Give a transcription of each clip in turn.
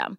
system.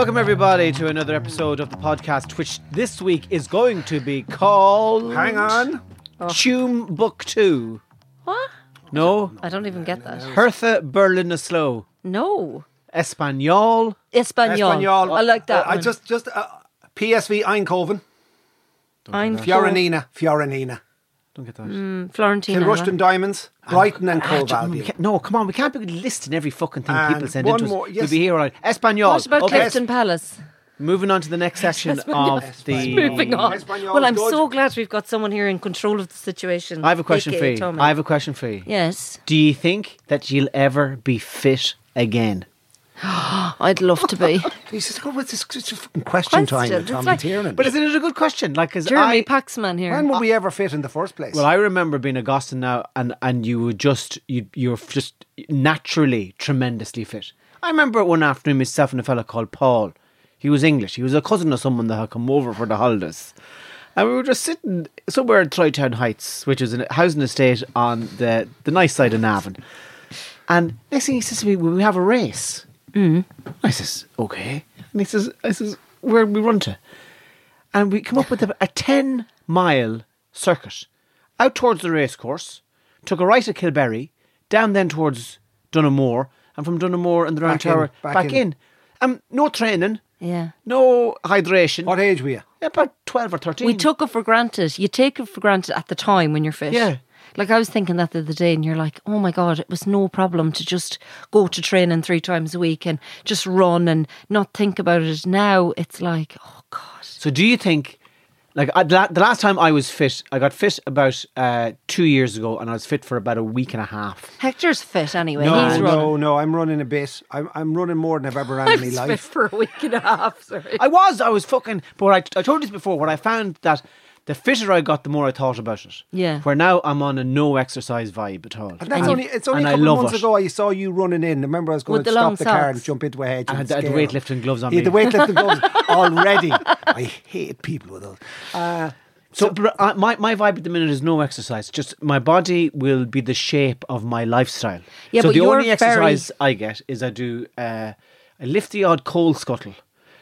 Welcome, everybody, to another episode of the podcast, which this week is going to be called. Hang on. Tume Book 2. What? No? I don't even get that. Hertha Berlin Slow. No. Espanol. Espanol. Espanol. I like that. Uh, I one. just, just uh, PSV Eindhoven, I'm Fiorentina, Fiorentina, Don't get that. Mm, Florentina. Kilrushton Diamonds, Brighton and Hove Albion. no, come on, we can't be listing every fucking thing And people send one into us. more, We'll be here all right. Espanol. What about okay. Clifton Palace? Moving on to the next section Espanol. of the. Moving on. Espanol well, I'm good. so glad we've got someone here in control of the situation. I have a question for aka you. Tommy. I have a question for you. Yes. Do you think that you'll ever be fit again? I'd love to be. Jesus, go with this it's just fucking question, time Question. with It's Tommy like- Tiernan. But isn't it a good question? Like, cause Jeremy I, Paxman here. when will we oh. ever fit in the first place? Well, I remember being a Goston now, and and you were just you you were just naturally tremendously fit. I remember one afternoon myself and a fella called Paul. He was English. He was a cousin of someone that had come over for the holidays, and we were just sitting somewhere in Troytown Heights, which is a housing estate on the the nice side of Navan. And next thing he says to me, "Will we have a race?" Mm. I says, "Okay." And he says, "I says, where we run to?" and we come up with a, a 10 mile circuit out towards the racecourse, took a right at Kilberry, down then towards Donaghmore, and from Donaghmore and the Round Back in, Tower back back, in. in. Um, no training, yeah. no hydration. what age were you? About 12 or 13. We took it for granted. You take it for granted at the time when you're fit. Yeah. Like I was thinking that the other day, and you're like, oh my God, it was no problem to just go to training three times a week and just run and not think about it. Now it's like, oh God. So do you think, like I, the last time I was fit, I got fit about uh, two years ago, and I was fit for about a week and a half. Hector's fit anyway. No, He's no, running. no. I'm running a bit. I'm, I'm running more than I've ever ran in my was fit life. for a week and a half. Sorry. I was, I was fucking. But I, I told you this before. What I found that the fitter I got, the more I thought about it. Yeah. Where now I'm on a no exercise vibe at all. And that's And only it's only and a I couple of months it. ago I saw you running in. Remember I was going With to the stop the car and jump into a hedge. I and had, I had scare. weightlifting gloves on You me. the weightlifting gloves already. I hate people with those. Uh, So, but, uh, my my vibe at the minute is no exercise. Just my body will be the shape of my lifestyle. Yeah, so but the you're only very- exercise I get is I do uh, I lift the odd coal scuttle.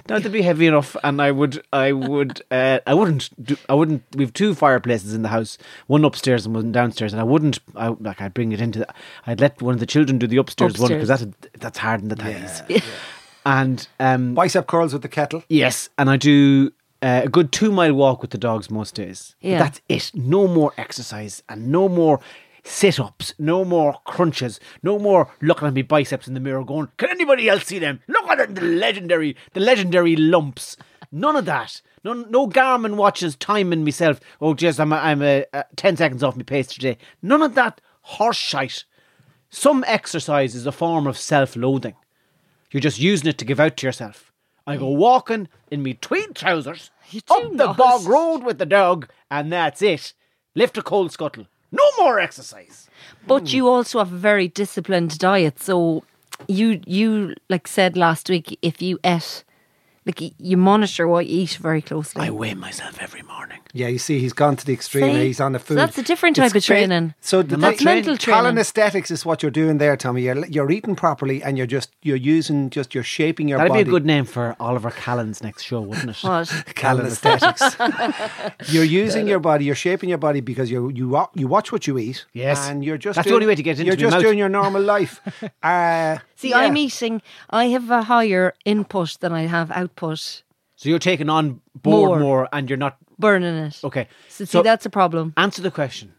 Now to be heavy enough, and I would I would uh, I wouldn't do I wouldn't. We've two fireplaces in the house, one upstairs and one downstairs, and I wouldn't I, like I'd bring it into. The, I'd let one of the children do the upstairs, one because that's that's hard in the thighs. And um, bicep curls with the kettle. Yes, and I do uh, a good two mile walk with the dogs most days. But Yeah. that's it. No more exercise and no more sit ups, no more crunches, no more looking at me biceps in the mirror going, Can anybody else see them? Look at them, the legendary the legendary lumps. None of that. No, no Garmin watches timing myself. Oh, just I'm a, I'm a, a ten seconds off my pace today. None of that horse shite. Some exercise is a form of self-loathing. You're just using it to give out to yourself. I go walking in me tweed trousers up the bog road with the dog, and that's it. Lift a cold scuttle. No more exercise. But you also have a very disciplined diet. So you you like said last week, if you ate, like you monitor what you eat very closely. I weigh myself every morning. Yeah, you see, he's gone to the extreme. See? He's on the So food. that's a different type of ba- training. So the That's thing- mental training. Colin aesthetics is what you're doing there, Tommy. You're you're eating properly, and you're just you're using just you're shaping your That'd body. be a good name for Oliver Callan's next show, wouldn't it? What? Calin aesthetics. you're using your body. You're shaping your body because you you you watch what you eat. Yes. and you're just That's the only way to get into You're just mouth. doing your normal life. Uh, See, yeah. I'm eating. I have a higher input than I have output. So you're taking on board More. more, and you're not. Burning it. Okay. So, see, So- that's a problem. Answer the question.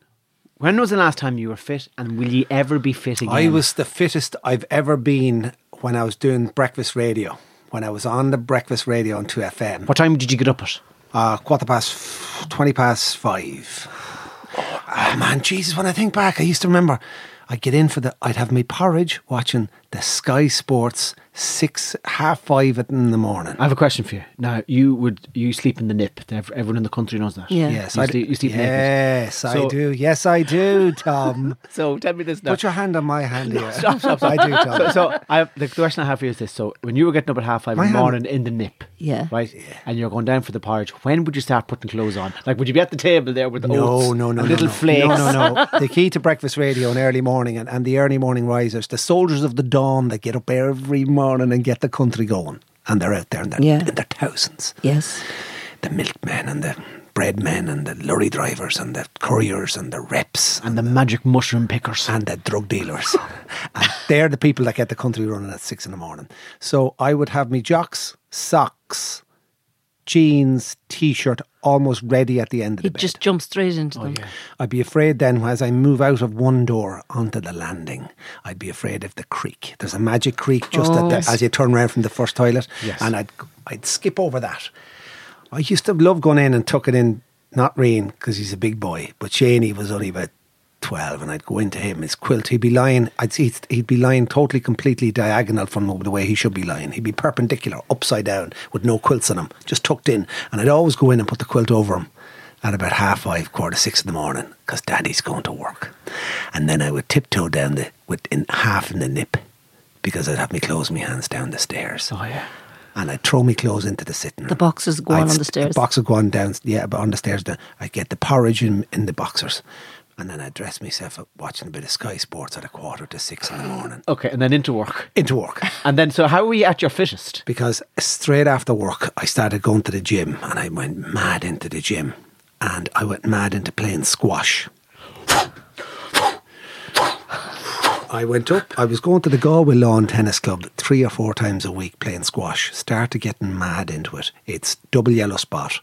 When was the last time you were fit, and will you ever be fit again? I was the fittest I've ever been when I was doing breakfast radio. When I was on the breakfast radio on 2FM. What time did you get up at? Uh, quarter past, f- 20 past five. Oh, man, Jesus, when I think back, I used to remember I'd get in for the, I'd have my porridge watching the Sky Sports six, half five in the morning. I have a question for you. Now, you would you sleep in the nip? Everyone in the country knows that. Yeah. Yes, you I sleep, you sleep naked. Yes, I So- do. Yes, I do, Tom. So tell me this now. Put your hand on my hand here. Stop, stop, stop. I do, Tom. So, so I have, the question I have for you is this: So, when you were getting up at half five My in the hand- morning in the nip, Yeah. right, and you're going down for the porridge, when would you start putting clothes on? Like, would you be at the table there with the No, oats no, no, no, little no. flakes? No, no, no. the key to breakfast radio and early morning and, and the early morning risers, the soldiers of the dawn that get up every morning and get the country going. And they're out there in their, Yeah. in their thousands. Yes. The milkmen and the bread men and the lorry drivers and the couriers and the reps And the magic mushroom pickers. and the drug dealers. and they're the people that get the country running at six in the morning. So I would have me jocks, socks, jeans, t shirt almost ready at the end of the It bed. just jumps straight into oh, them. I'd be afraid then as I move out of one door onto the landing, I'd be afraid of the creek. There's a magic creek just at the, oh, as you turn around from the first toilet, Yes. and I'd I'd skip over that. I used to love going in and tucking in, not Rain because he's a big boy, but Shaney was only about. 12 and I'd go into him his quilt he'd be lying I'd see he'd be lying totally completely diagonal from the way he should be lying he'd be perpendicular upside down with no quilts on him just tucked in and I'd always go in and put the quilt over him at about half five, quarter six in the morning, because Daddy's going to work. And then I would tiptoe down the with in half in the nip, because I'd have me clothes, my hands down the stairs. Oh yeah. And I'd throw me clothes into the sitting room. The boxes go on on the stairs. The box would go on down, yeah, but on the stairs. Down. I'd get the porridge in, in the boxers. And then I'd dress myself up watching a bit of Sky Sports at a quarter to six in the morning. Okay, and then into work. Into work. And then, so how were you at your fittest? because straight after work I started going to the gym and I went mad into the gym and I went mad into playing squash. I went up, I was going to the Galway Lawn Tennis Club three or four times a week playing squash. Started getting mad into it. It's double yellow spot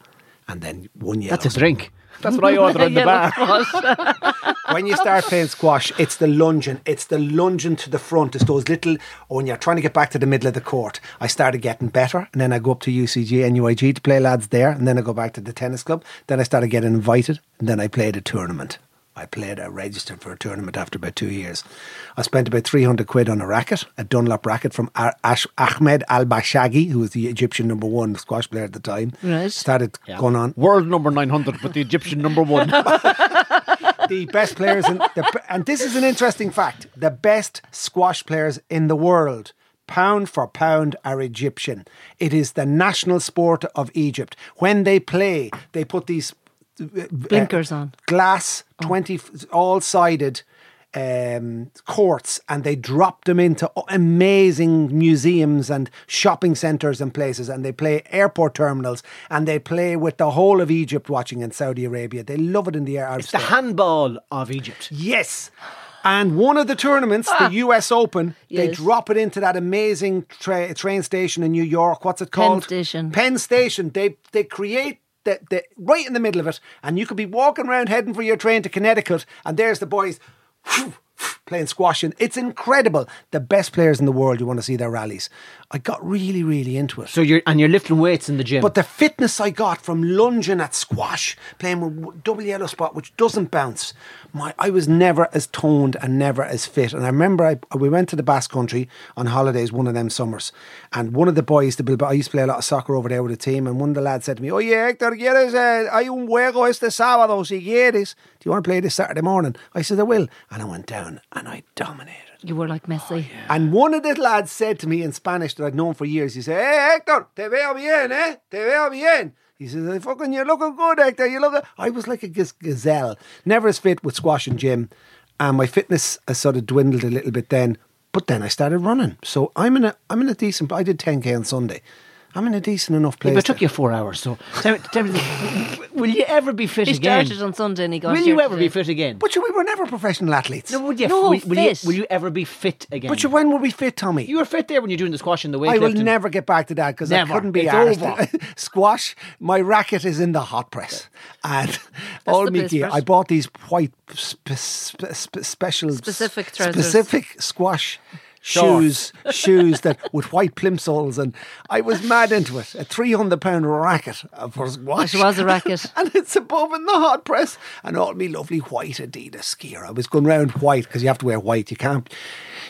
and then one yellow That's a spot. drink. That's what I order in the Yellow bar. when you start playing squash, it's the lunging. It's the lunging to the front. It's those little, when you're trying to get back to the middle of the court. I started getting better, and then I go up to UCG and UIG to play lads there, and then I go back to the tennis club. Then I started getting invited, and then I played a tournament. I played, I registered for a tournament after about two years. I spent about 300 quid on a racket, a Dunlop racket from A- Ash- Ahmed Al Bashagi, who was the Egyptian number one squash player at the time. Right. Started going on. World number 900, but the Egyptian number one. the best players in the, and this is an interesting fact the best squash players in the world pound for pound are egyptian it is the national sport of egypt when they play they put these Blinkers on. glass 20 all sided um, courts and they drop them into amazing museums and shopping centres and places and they play airport terminals and they play with the whole of Egypt watching in Saudi Arabia. They love it in the air. it's the handball of Egypt. Yes. And one of the tournaments, the US Open, they drop it into that amazing tra- train station in New York. What's it called? Penn? Station. Penn Station. They they create the, the right in the middle of it, and you could be walking around heading for your train to Connecticut, and there's the boys playing squash. And it's incredible. The best players in the world, you want to see their rallies. I got really, really into it. So you're and you're lifting weights in the gym. But the fitness I got from lunging at squash, playing with w- double yellow spot, which doesn't bounce, my I was never as toned and never as fit. And I remember I, we went to the Basque Country on holidays one of them summers, and one of the boys, the Bilbao, I used to play a lot of soccer over there with the team, and one of the lads said to me, "Oye, Héctor, ¿quieres? Uh, hay un juego este sábado, si quieres. Do you want to play this Saturday morning?" I said, "I will," and I went down and I dominated. You were like Messi. And one of the lads said to me in Spanish that I'd known for years, he said, Hey, Hector, te veo bien, eh? Te veo bien. He says, fucking, you're looking good, Hector. You look. I was like a gazelle, never as fit with squash and gym. And my fitness has sort of dwindled a little bit then. But then I started running. So I'm in a, I'm in a decent, I did 10K on Sunday. I'm in a decent enough Yeah, place. but it took you four hours. So tell tell me, will you ever be fit He again? started on Sunday and he got will you ever be fit again? But you, we were never professional athletes. No, would you? No, will, will you, will you ever be fit again? but you, when were we fit, Tommy? you were fit there when you're doing the squash and the weightlifting. I will never get back to that because I couldn't be It's arsed. over. Squash. My racket is in the hot press, and all the me gear. I bought these white spe- spe- spe- special Specific trousers. specific squash. Shoes, shoes that with white plimsolls, and I was mad into it. A three hundred pound racket for squash. It was a racket. and it's above in the hot press, and all me lovely white Adidas gear. I was going round white because you have to wear white. You can't,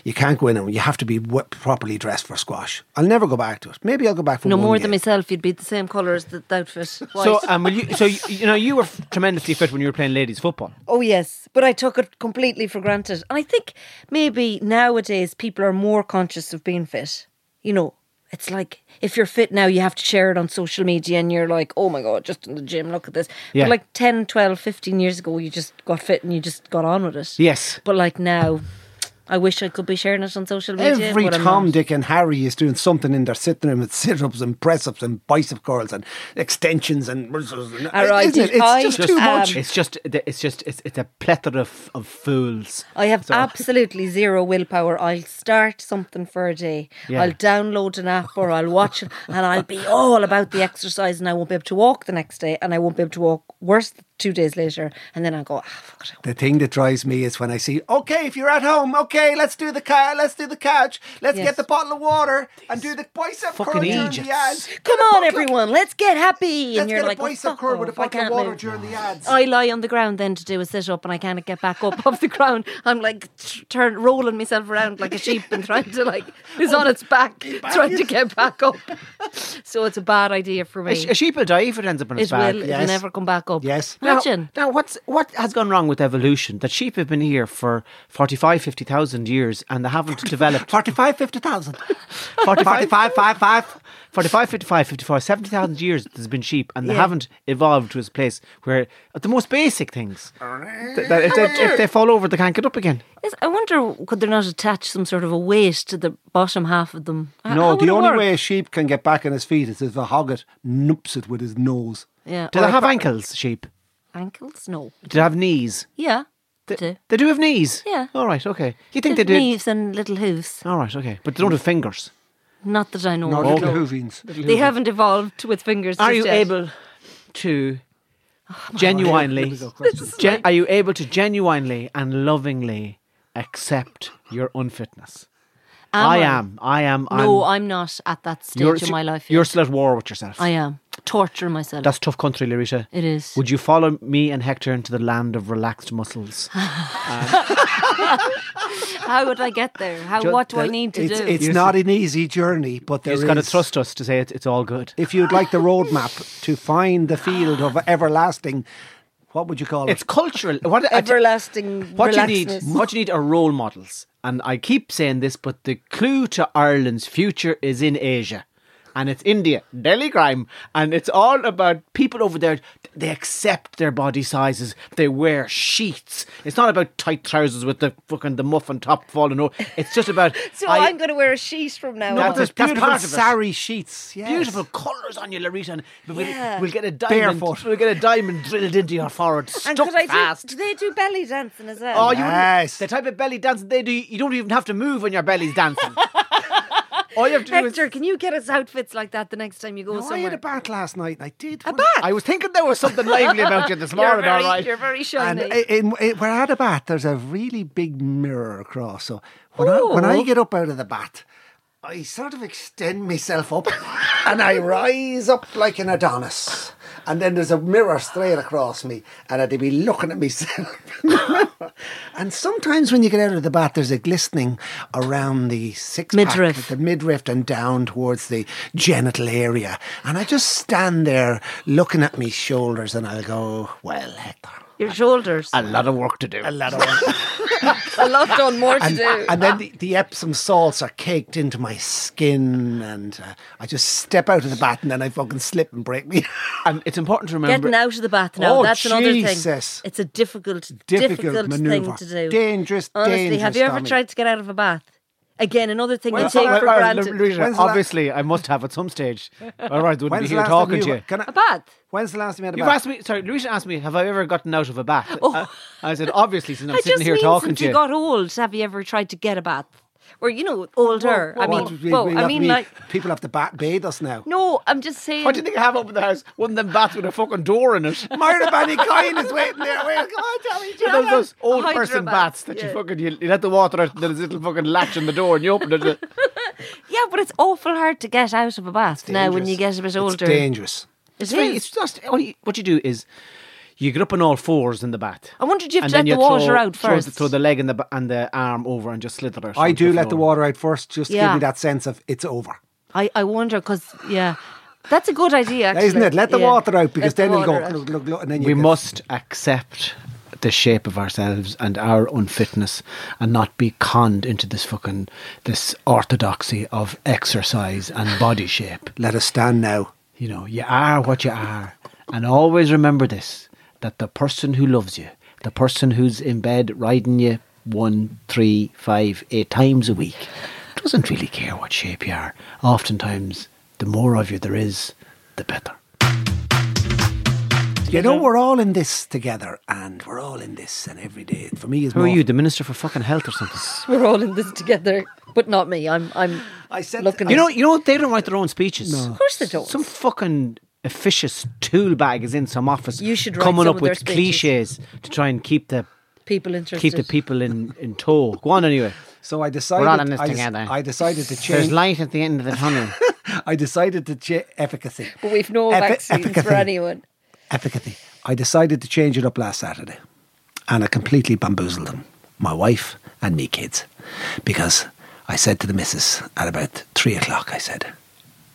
you can't go in and you have to be w- properly dressed for squash. I'll never go back to it. Maybe I'll go back for No one more year. than myself, you'd be the same colour as the the outfit. So, um, will you, so you, you know, you were f- tremendously fit when you were playing ladies football. Oh yes, but I took it completely for granted. And I think maybe nowadays people are more conscious of being fit. You know, it's like if you're fit now, you have to share it on social media and you're like, oh my God, just in the gym, look at this. Yeah. But like 10, 12, 15 years ago, you just got fit and you just got on with it. Yes. But like now, I wish I could be sharing it on social media. Every but Tom, not. Dick, and Harry is doing something in their sitting room with sit ups and press ups and bicep curls and extensions and. Isn't it? It's I- just Just, too um, much. It's just, it's just, it's, it's a plethora of, of fools. I have So- absolutely zero willpower. I'll start something for a day. Yeah. I'll download an app or I'll watch it and I'll be all about the exercise and I won't be able to walk the next day and I won't be able to walk worse two days later. And then I'll go, ah, fuck it. The thing that drives me is when I see, okay, if you're at home, okay, let's do the car, let's do the couch, let's Yes. get the bottle of water and do the bicep fucking curl during the ads. Come on, everyone, let's get happy. Let's and you're get like, a oh, bicep fuck curl with a I bottle of water move. during the ads. I lie on the ground then to do a sit up and I can't get back up off the ground. I'm like t- turn rolling myself around like a sheep and trying to like is on its back, trying to get back up. So it's a bad idea for me. A, sh- a sheep will die if it ends up on its it back. will. yes. It'll never come back up. Yes. Now- Imagine. Now, what's what has gone wrong with evolution? That sheep have been here for 45, 50,000 years and they haven't developed 45, 50,000. 45, 45, 55. 45, 55, 54, 70,000 years there's been sheep and they haven't evolved to a place where at the most basic things, that, that if, they, if they fall over, they can't get up again. Yes, I wonder could they not attach some sort of a weight to the bottom half of them? How No, would the only work? way a sheep can get back on his feet is if a hogget noops it with his nose. Yeah. Do or they have ankles, sheep? Ankles? No. Do they have knees? Yeah. They, do. they do have knees? Yeah. All right, okay. You think they Little do? Knees and little hooves. All right, okay. But they don't have fingers. Not that I know. No, of. little No. hoovings. They haven't evolved with fingers. Are just you yet. able to oh, genuinely, gen- are you able to genuinely and lovingly accept your unfitness? Am I I? am. I am. No, I'm, I'm not at that stage you're, of my life. You're yet. still at war with yourself. I am. Torture myself. That's tough country, Larita. it is. Would you follow me and Hector into the land of relaxed muscles? How would I get there? How? Ju- what do I need to it's, do? It's not an easy journey, but there you just got to trust us to say it, it's all good. If you'd like the roadmap to find the field of everlasting, what would you call it? It's cultural. What, Everlasting what you need, relaxedness. what you need are role models. And I keep saying this, but the clue to Ireland's future is in Asia. And it's India, Delhi crime, and it's all about people over there. They accept their body sizes. They wear sheets. It's not about tight trousers with the fucking the muffin top falling over. It's just about So I- I, am going to wear a sheet from now No, on. but There's that's beautiful part of sari sheets. Yes. beautiful colours on you, Larita. And we'll, Yeah. we'll get a diamond. Barefoot. We'll get a diamond drilled into your forehead, and stuck could I fast. do? Do they do belly dancing as well? Oh, you wouldn't- Yes. the type of belly dancing they do, you don't even have to move when your belly's dancing. All you have to do is- Hector, can you get us outfits like that the next time you go No, I had a bath last night. and I did. A one- bath? I was thinking there was something lively about you this You're morning, very, all right. you're very And shiny. in, in, where I had a bath, there's a really big mirror across. So when I, when I Oh. get up out of the bath, I sort of extend myself up and I rise up like an Adonis. And then there's a mirror straight across me, and I'd be looking at myself. and sometimes when you get out of the bath, there's a glistening around the six Midriff. the midriff, and down towards the genital area. And I just stand there looking at my shoulders, and I'll go, "Well, Hector." Your shoulders. A lot of work to do. A lot of work. A lot done more to and, do. and then the, the Epsom salts are caked into my skin, and uh, I just step out of the bath, and then I fucking slip and break me. And it's important to remember. Getting out of the bath now, Oh, that's another thing. It's a difficult, Difficult difficult, manoeuvre. thing to do. Dangerous, Honestly, have you ever Tommy. tried to get out of a bath? Again, another thing Well, you take for granted. Louisa, When's la- obviously, I must have at some stage. Otherwise, I wouldn't be When's the here last talking time to you. Can I, a bath. When's the last time you had a You've bath? asked me, sorry, Louisa asked me, have I ever gotten out of a bath? Uh, I said, obviously, since I'm I sitting just here mean talking since to you you. got old, have you ever tried to get a bath? Or you know, older. I mean, What, we- well, we I mean, like, people have to ba- bathe us now. no, I'm just saying. what do you think I have up in the house? One of them baths with a fucking door in it. Myra Bannycoin is waiting there. Wait, come on, Tommy. You know, those old person baths, baths that you fucking you, you let the water out. There's a little fucking latch on the door, and you open it. Yeah, but it's awful hard to get out of a bath now when you get a bit It's older. dangerous. It It's, very, it's just all you, what you do is you get up on all fours in the bath. I wondered if you have and to then let the water throw, out throw first. the, throw the leg and the b- and the arm over and just slither it. I onto do let the water out first, just to give Yeah. me that sense of it's over. I, I wonder because yeah, that's a good idea. Actually, Isn't it? Let the Yeah. water out because Let the then it'll go look, look, look, and then you We get- must accept the shape of ourselves and our unfitness and not be conned into this fucking this orthodoxy of exercise and body shape. let us stand now. You know, you are what you are. And always remember this that the person who loves you, the person who's in bed riding you one, three, five, eight times a week, doesn't really care what shape you are. Oftentimes, the more of you there is, the better. You know, we're all in this together, and we're all in this, and every day for me is. Who are you, the Minister for fucking health or something? We're all in this together, but not me. I'm I'm I said looking. You know, you know they don't write their own speeches. of course they don't. Some fucking officious tool bag is in some office. You should write coming some up of their with cliches to try and keep the people interested. keep the people in in tow. Go on anyway. So I decided. We're all in this I, together. I decided to change. There's light at the end of the tunnel. I decided to change efficacy. But we've no Effi- vaccines for anyone. Efficacy. I decided to change it up last Saturday, and I completely bamboozled them, my wife and me kids, because I said to the missus at about three o'clock, I said,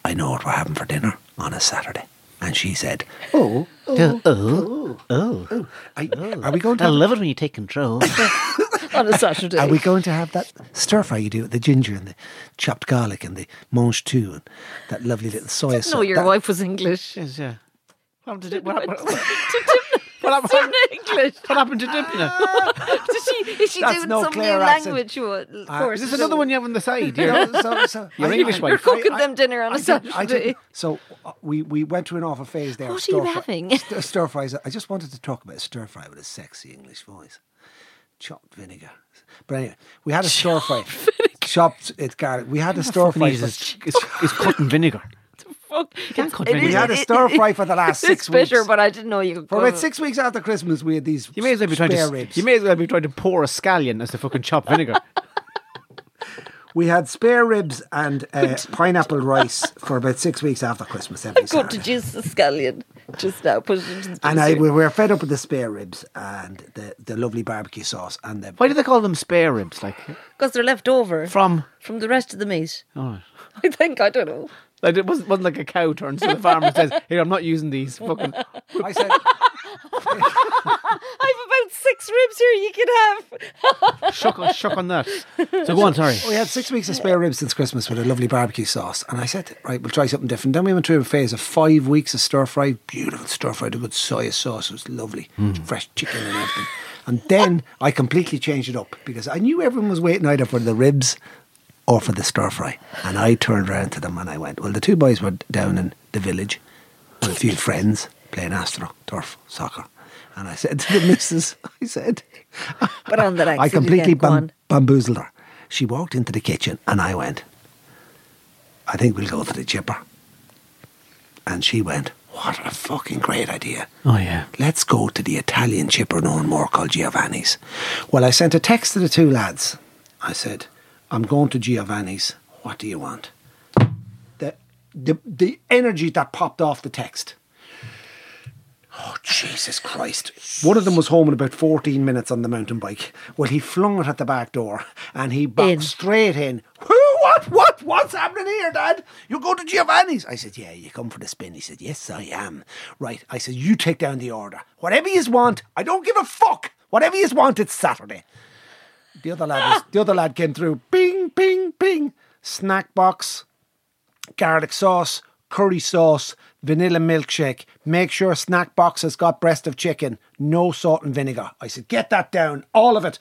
"I know what we're having for dinner on a Saturday," and she said, "Oh, oh, oh, oh. oh, oh. oh. I, are we going to?" I Have, love it when you take control. on a Saturday. are we going to have that stir fry you do with the ginger and the chopped garlic and the mange tout and that lovely little soy sauce? no, your That- wife was English. yes, yeah. What happened to? What to what happened, in English. what happened to dipping it? She, is she That's doing no some new clear accent. language one? Uh, course. Is this another one you have on the side? You You're, so, so Your I- English I- wife. You're cooking I- them dinner on a I did- I did- Saturday. so uh, we we went through an awful phase there. of What are you stir having? Stir, stir fries. I just wanted to talk about a stir fry with a sexy English voice. Chopped vinegar. But anyway, we had a stir fry. Chopped it's garlic. We had a stir fry. easy. It's, it's, it's cutting vinegar. Fuck. can't cut is- we had a stir fry for the last six It's bitter, weeks. but I didn't know you could for about six weeks after Christmas, we had these. You may as well be trying to. ribs. You may as well be trying to pour a scallion as to fucking chop vinegar. We had spare ribs and uh, pineapple rice for about six weeks after Christmas every I'm going to juice the scallion just now. Put it into the And I, we were fed up with the spare ribs and the, the lovely barbecue sauce and the Why do they call them spare ribs? Like Because they're left over from? from the rest of the meat. Oh, I think, I don't know. Like it wasn't, wasn't like a cow turns to the farmer and says, "Here, I'm not using these." Fucking. I said, I have about six ribs here you can have. shook, on- shook on that. So go on, sorry. we had six weeks of spare ribs since Christmas with a lovely barbecue sauce. And I said, right, we'll try something different. Then we went through a phase of five weeks of stir fry, beautiful stir fry, the good soy sauce it was lovely, mm. fresh chicken and everything. And then I completely changed it up because I knew everyone was waiting either for the ribs or for the stir fry. And I turned around to them and I went, well, the two boys were down in the village with a few friends playing astro, turf, soccer. And I said to the missus, I said, But on the I completely bam- bamboozled her. She walked into the kitchen and I went, I think we'll go to the chipper. And she went, What a fucking great idea. Oh yeah. Let's go to the Italian chipper known more called Giovanni's. Well, I sent a text to the two lads. I said, I'm going to Giovanni's. What do you want? The, the, the energy that popped off the text. Oh, Jesus Christ. One of them was home in about 14 minutes on the mountain bike. Well, he flung it at the back door and he boxed In. straight in. Who? What? What? What's happening here, Dad? You go to Giovanni's? I said, Yeah, you come for the spin. He said, Yes, I am. Right. I said, You take down the order. Whatever you want, I don't give a fuck. Whatever you want, it's Saturday. The other lad, was, the other lad came through. Bing, bing, bing. Snack box, garlic sauce, curry sauce, vanilla milkshake. Make sure snack box has got breast of chicken, no salt and vinegar. I said, get that down, all of it.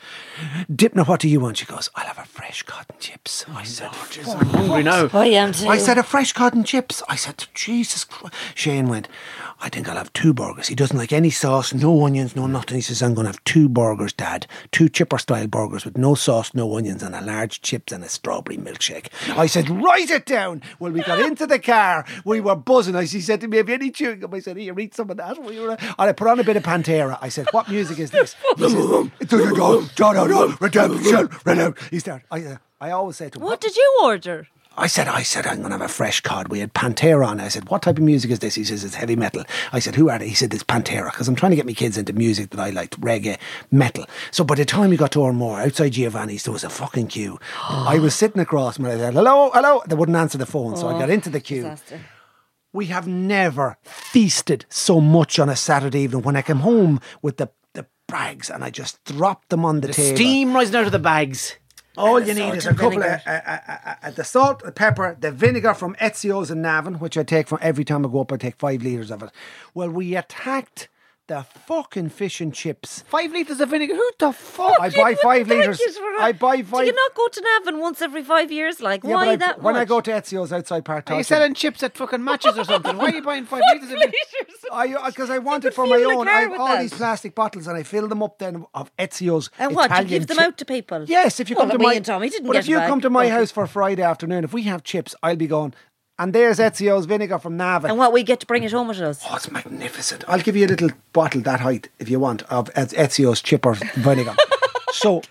Dipna, what do you want? She goes, I'll have a fresh cotton chips. I said, I'm hungry now. I am too. I said, a fresh cotton chips. I said, Jesus Christ. Shane went, I think I'll have two burgers. He doesn't like any sauce, no onions, no nothing. He says, I'm going to have two burgers, Dad. Two chipper style burgers with no sauce, no onions, and a large chips and a strawberry milkshake. I said, write it down. Well, we got into the car. We were buzzing. I, he said to me, have you any chewing gum? I said, here, eat some of that. We were, and I put on a bit of Pantera. I said, what music is this? He says, redemption, redemption. He started. I, uh, I always say to him, what did you order? I said, I said, I'm going to have a fresh cod. We had Pantera on. I said, what type of music is this? He says, it's heavy metal. I said, who are they? He said, it's Pantera. Because I'm trying to get my kids into music that I liked, reggae, metal. So by the time we got to Ormore, outside Giovanni's, there was a fucking queue. I was sitting across and I said, hello, hello. They wouldn't answer the phone. So I got into the queue. Disaster. We have never feasted so much on a Saturday evening. When I came home with the, the bags and I just dropped them on the, The table. steam rising out of the bags. All you need is a couple vinegar. of uh, uh, uh, uh, the salt, the pepper, the vinegar from Ezio's in Navan, which I take from every time I go up. I take five liters of it. Well, we attacked the fucking fish and chips. Five litres of vinegar. Who the fuck? I buy five liters. yous for that. I buy five. Do you not go to Navan once every five years? Like, Yeah, why I- that when I go to Ezio's outside Park Are you selling chips at fucking matches or something? Why are you buying five litres of vinegar? Because uh, I want could it for my own. I have all that. these plastic bottles and I fill them up then of Ezio's And what? Italian you give them chip- out to people? Yes, if you Well, come to me my and Tommy didn't but if a you come to my house for Friday afternoon, if we have chips, I'll be going. And there's Ezio's vinegar from Navan. And what we get to bring it home with us? Oh, it's magnificent. I'll give you a little bottle that height if you want of Ez- Ezio's chipper vinegar. so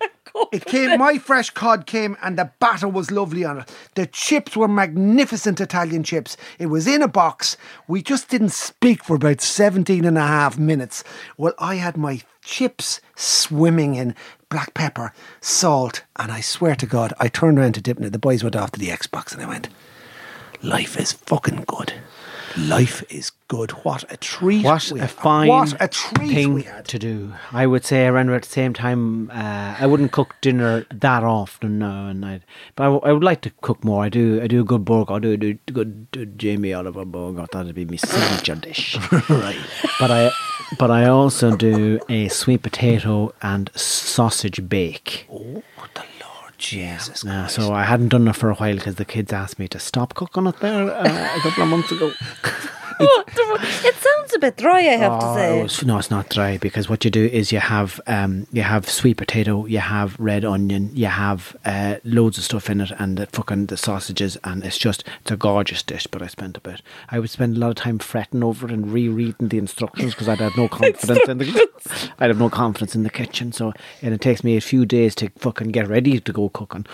it came. My fresh cod came, and the batter was lovely on it. The chips were magnificent Italian chips. It was in a box. We just didn't speak for about 17 and a half minutes. Well, I had my chips swimming in black pepper, salt, and I swear to God, I turned around to Dipna. The boys went off to the Xbox, and I went, "Life is fucking good." Life is good. What a treat! What a fine what a treat thing to do. I would say around at the same time. Uh, I wouldn't cook dinner that often now, and I. But I, w- I would like to cook more. I do. I do a good burger. I do do a good do Jamie Oliver burger. That'd be my signature dish. right. But I. But I also do a sweet potato and sausage bake. Oh, Jesus Yeah, Christ. so I hadn't done it for a while because the kids asked me to stop cooking it there uh, a couple of months ago. It sounds a bit dry, I have to Oh, say. it was- no, it's not dry because what you do is you have um, you have sweet potato, you have red onion, you have uh, loads of stuff in it, and the fucking the sausages, and it's just it's a gorgeous dish. But I spent a bit. I would spend a lot of time fretting over it and rereading the instructions because I'd have no confidence in the I'd have no confidence in the kitchen. So and it takes me a few days to fucking get ready to go cooking,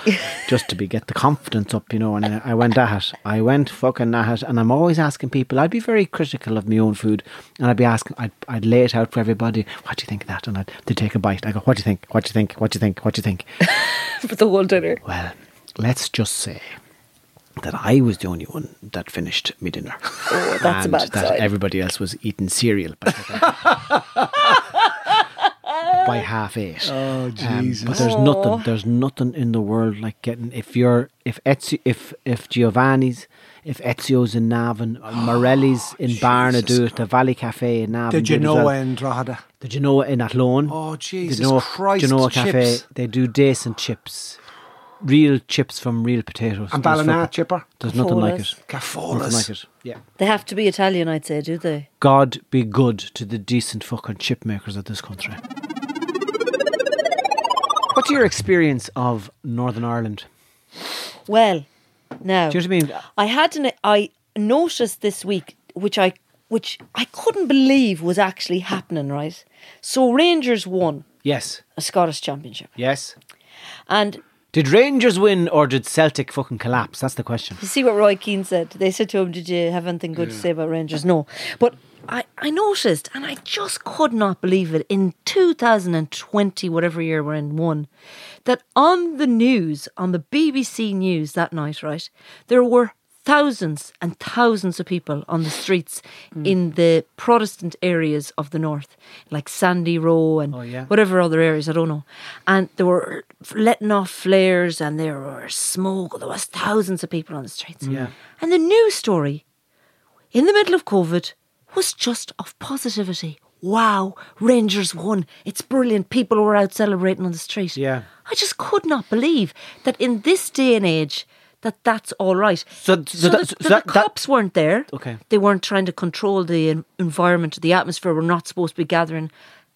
just to be get the confidence up, you know. And I, I went at it. I went fucking at it, and I'm always asking people. I'd be very critical of my own food, and I'd be asking. I'd, I'd lay it out for everybody. What do you think of that? And I'd they take a bite. I go, what do you think? What do you think? What do you think? What do you think? For the whole dinner. Well, let's just say that I was the only one that finished my dinner. Oh, that's a and bad that sign. everybody else was eating cereal by half eight. Oh, Um, Jesus. but there's nothing. There's nothing in the world like getting if you're if Ezio, if if Giovanni's. If Ezio's in Navan, uh, Morelli's in Barna do it, the Valley Cafe in Navan. Did do you know well. in Drogheda? The Genoa in Athlone. Oh, Jesus the Jesus Genoa, Christ, Genoa Cafe. They do decent chips. Real chips from real potatoes. And There's Ballina chipper? There's nothing like it. Cafollas. Nothing like it. Yeah. They have to be Italian, I'd say, do they? God be good to the decent fucking chip makers of this country. What's your experience of Northern Ireland? Well, Now, Do you know what I mean? I had an I noticed this week, which I which I couldn't believe was actually happening. Right, so Rangers won Yes. a Scottish Championship, Yes. and Did Rangers win or did Celtic fucking collapse? That's the question. You see what Roy Keane said? They said to him, Did you have anything good to say about Rangers? No. But I, I noticed, and I just could not believe it, in 2020, whatever year we're in, one, that on the news, on the BBC News that night, right, there were thousands and thousands of people on the streets hmm. in the Protestant areas of the north, like Sandy Row and Oh, yeah. whatever other areas, I don't know. And they were letting off flares and there were smoke. There was thousands of people on the streets. Yeah. And the news story in the middle of COVID was just of positivity. Wow, Rangers won. It's brilliant. People were out celebrating on the street. Yeah. I just could not believe that in this day and age that that's all right. So- so that- the, so the that- that- cops weren't there. Okay. They weren't trying to control the environment, the atmosphere. We're not supposed to be gathering.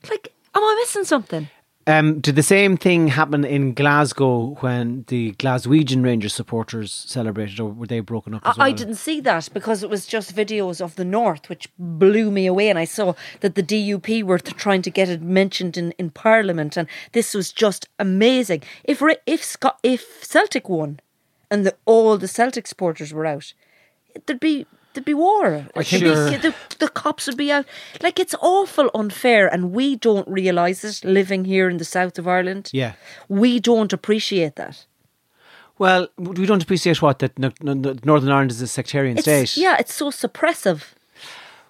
Like, am I missing something? Um, did the same thing happen in Glasgow when the Glaswegian Rangers supporters celebrated, or were they broken up I, well? I didn't see that because it was just videos of the North, which blew me away. And I saw that the DUP were th- trying to get it mentioned in, in Parliament, and this was just amazing. If if Scot- if Celtic won, and the, all the Celtic supporters were out, there'd be there'd be war. There'd be- Sure. the, the cops would be out. Like it's awful unfair, and we don't realise it living here in the south of Ireland. Yeah. we don't appreciate that. Well, we don't appreciate what that no, no, no- Northern Ireland is a sectarian It's, state. yeah, it's so suppressive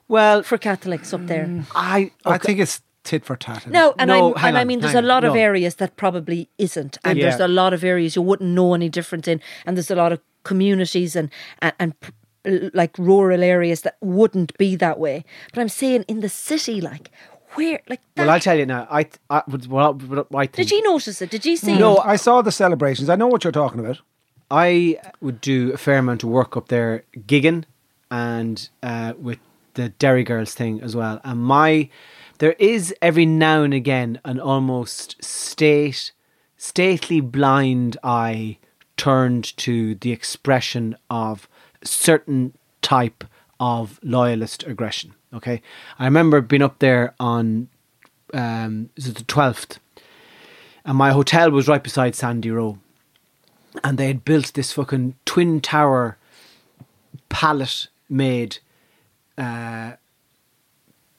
Well, for Catholics up there. Mm, I I think it's tit for tat. No, and, No, I'm, hang and I mean, there's hang a on, lot of no. areas that probably isn't, and Yeah. there's a lot of areas you wouldn't know any different in, and there's a lot of communities and and, and p- like rural areas that wouldn't be that way. But I'm saying in the city, like where, like that. well, I'll tell you now. I, th- I would. Well, I think. did you notice it? Did you see? No, it? I saw the celebrations. I know what you're talking about. I would do a fair amount of work up there, gigging, and uh, with the Derry Girls thing as well. And my, there is every now and again an almost state, stately blind eye turned to the expression of certain type of loyalist aggression. Okay, I remember being up there on, um, the twelfth, and my hotel was right beside Sandy Row. And they had built this fucking twin tower pallet made uh,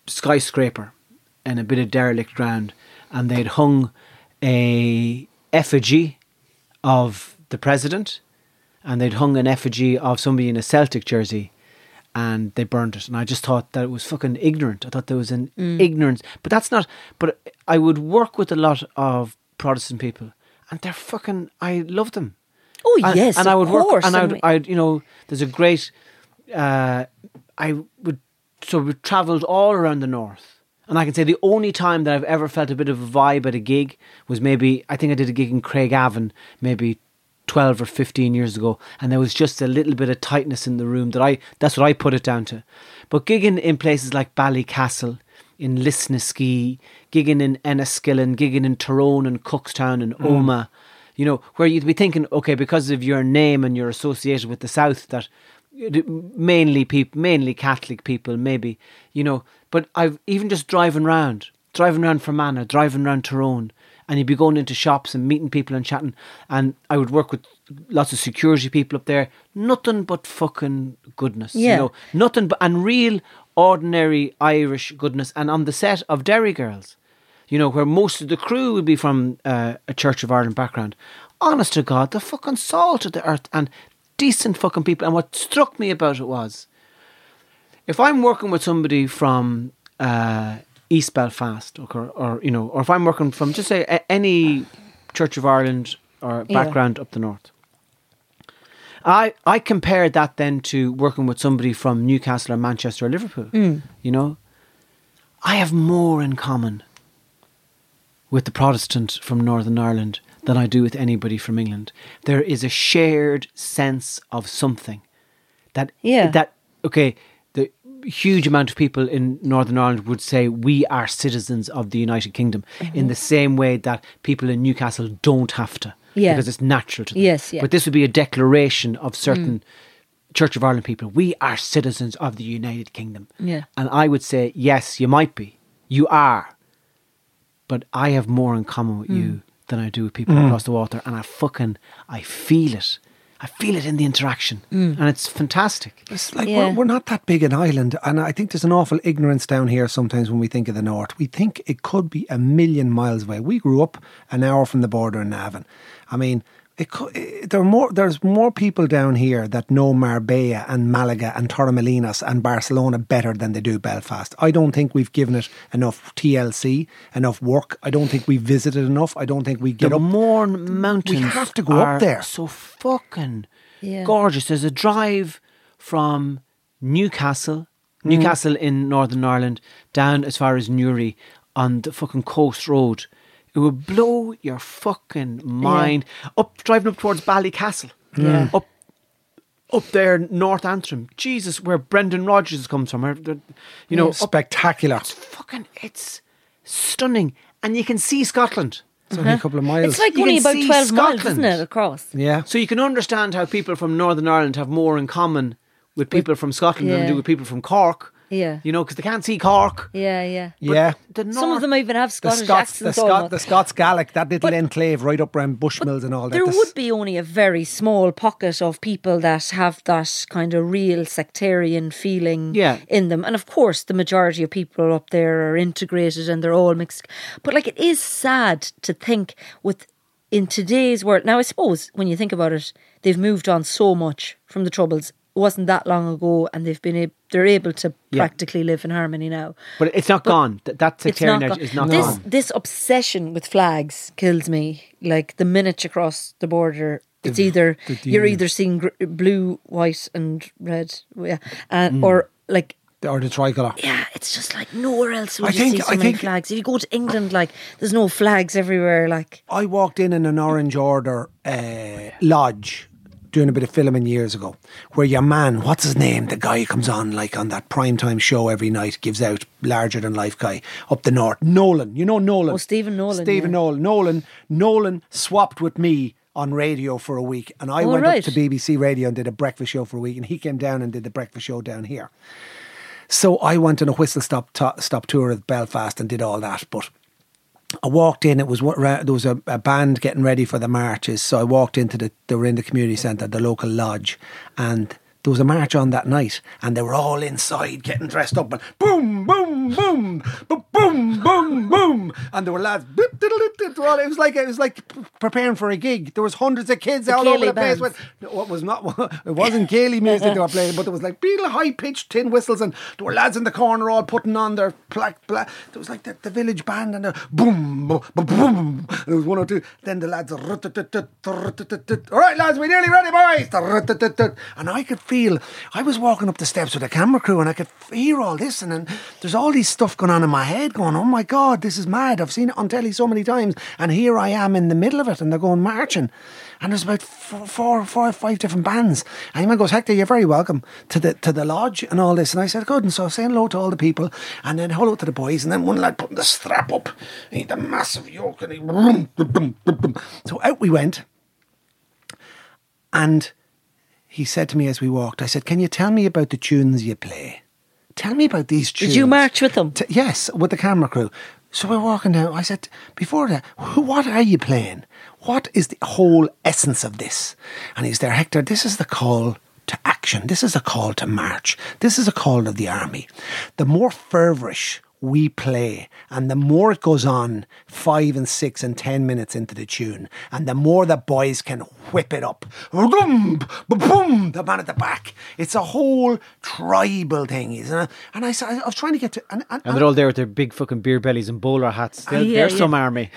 skyscraper in a bit of derelict ground. And they'd hung a effigy of the president and they'd hung an effigy of somebody in a Celtic jersey and they burned it and I just thought that it was fucking ignorant. I thought there was an ignorance. But that's not but I would work with a lot of Protestant people and they're fucking I love them. Oh And- yes, and I would course. work, and I would, I'd, you know, there's a great, uh, I would, so we travelled all around the north, and I can say the only time that I've ever felt a bit of a vibe at a gig was maybe I think I did a gig in Craigavon, maybe. 12 or 15 years ago and there was just a little bit of tightness in the room that I that's what I put it down to but gigging in places like Ballycastle in Lisnaskea gigging in Enniskillen gigging in Tyrone and Cookstown and mm. Omagh you know, where you'd be thinking, okay, because of your name and you're associated with the South, that mainly people, mainly Catholic people, maybe, you know. But I've even just driving round, driving round Fermanagh, driving round Tyrone, and you'd be going into shops and meeting people and chatting. And I would work with lots of security people up there. Nothing but fucking goodness, Yeah. you know, nothing but and real ordinary Irish goodness. And on the set of Derry Girls you know, where most of the crew would be from uh, a Church of Ireland background. Honest to God, the fucking salt of the earth and decent fucking people. And what struck me about it was, if I'm working with somebody from uh, East Belfast, or, or you know, or if I'm working from just say a- any Church of Ireland or Yeah. background up the north. I, I compared that then to working with somebody from Newcastle or Manchester or Liverpool. Hmm. You know, I have more in common with the Protestant from Northern Ireland than I do with anybody from England. There is a shared sense of something that Yeah. that okay. Huge amount of people in Northern Ireland would say we are citizens of the United Kingdom in the mm-hmm. same way that people in Newcastle don't have to. Yeah. because it's natural to them. Yes, yeah. But this would be a declaration of certain mm. Church of Ireland people. We are citizens of the United Kingdom. Yeah. And I would say, yes, you might be. You are. But I have more in common with mm. you than I do with people mm. across the water. And I fucking, I feel it. I feel it in the interaction. Mm. And it's fantastic. It's like Yeah. we're, we're not that big an island, and I think there's an awful ignorance down here sometimes when we think of the north. We think it could be a million miles away. We grew up an hour from the border in Navan. I mean, it could, it, there are more. There's more people down here that know Marbella and Malaga and Torremolinos and Barcelona better than they do Belfast. I don't think we've given it enough TLC, enough work. I don't think we've visited enough. I don't think we get the up. Mourne Mountains We have to go up there. So fucking Yeah. gorgeous. There's a drive from Newcastle, mm. Newcastle in Northern Ireland, down as far as Newry on the fucking coast road. It would blow your fucking mind. Up driving up towards Ballycastle. Yeah. Up up there, North Antrim. Jesus, where Brendan Rodgers comes from. or the- You know, up Spectacular. it's fucking it's stunning. And you can see Scotland. It's only a uh-huh. couple of miles. It's like You only about see 12 miles, isn't it, across? yeah. So you can understand how people from Northern Ireland have more in common with people from Scotland than they do with people from Cork. Yeah. You know, because they can't see Cork. Yeah, yeah. yeah. The Some of them even have the Scottish Scots, the, accents. Scot, the Scots Gaelic, that little But- enclave right up around Bushmills and all that. There The would be only a very small pocket of people that have that kind of real sectarian feeling Yeah. in them. And of course, the majority of people up there are integrated and they're all mixed. But like, it is sad to think with in today's world. Now, I suppose when you think about it, they've moved on so much from the troubles. It wasn't that long ago, and they've been able, they're able to Yeah. practically live in harmony now. But it's not gone. Th- That It's sectarian not edge gone. is not this gone. this obsession with flags kills me. Like the minute you cross the border, it's either the you're either seeing gr- blue, white, and red, yeah, and Mm. or like or the tricolour. yeah, it's just like nowhere else would I you think- see so I many think- flags. If you go to England, like there's no flags everywhere. Like I walked in in an Orange Order uh, lodge doing a bit of filming years ago, where your man, what's his name, the guy who comes on like on that primetime show every night, gives out larger than life guy up the north, Nolan. You know Nolan. Oh, Stephen Nolan, Stephen yeah. Nolan. Nolan. Nolan swapped with me on radio for a week, and I Oh, went right. up to BBC Radio and did a breakfast show for a week, and he came down and did the breakfast show down here. So I went on a whistle stop to- stop tour of Belfast and did all that, but. I walked in. It was what there was a, a band getting ready for the marches. So I walked into the. They were in the community centre, the local lodge, and there was a march on that night, and they were all inside getting dressed up, and boom, boom, boom, boom, boom, boom, boom, and there were lads. It was like it was like preparing for a gig. There was hundreds of kids all over the place. bands. With, what was not it wasn't céilí music they were playing, but there was like real high pitched tin whistles, and there were lads in the corner all putting on their black black. There was like the, the village band and the boom boom boom. there was one or two. Then the lads. All right, lads, we nearly ready, boys. And I could feel. I was walking up the steps with a camera crew, and I could hear all this, and then there's all these stuff going on in my head, going, "Oh my god, this is mad! I've seen it on telly so many times, and here I am in the middle of it, and they're going marching." And there's about four, four, five, five different bands. And he goes, Hector, you're very welcome to the to the lodge and all this. And I said, good. And so I was saying hello to all the people, and then hello to the boys. And then one lad putting the strap up, he had a massive yoke, and he so out we went. And he said to me as we walked, I said, Can you tell me about the tunes you play? Tell me about these tunes. Did you march with them? T- yes, with the camera crew. So we're walking down. I said, before that, who, what are you playing? What is the whole essence of this? And he's there, Hector, this is the call to action. This is a call to march. This is a call of the army. The more fervorish we play, and the more it goes on, five and six and ten minutes into the tune, and the more the boys can whip it up, boom, boom, the man at the back. It's a whole tribal thing, isn't it? And I, I was trying to get to, and, and, And they're all there with their big fucking beer bellies and bowler hats. They're, yeah, they're yeah. some army.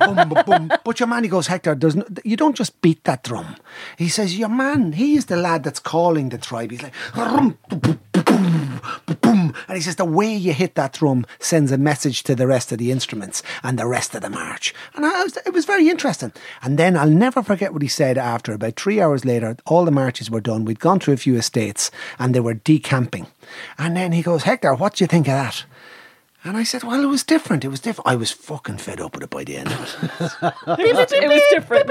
boom, boom, boom. But your man, he goes, Hector, there's no, you don't just beat that drum. He says, your man, he is the lad that's calling the tribe. He's like, boom, boom, boom, boom." and he says, the way you hit that drum sends a message to the rest of the instruments and the rest of the march. And was, it was very interesting. And then I'll never forget what he said after. About three hours later, all the marches were done. We'd gone through a few estates and they were decamping. And then he goes, Hector, what do you think of that? And I said, well, it was different. It was different. I was fucking fed up with it by the end of it. it was different.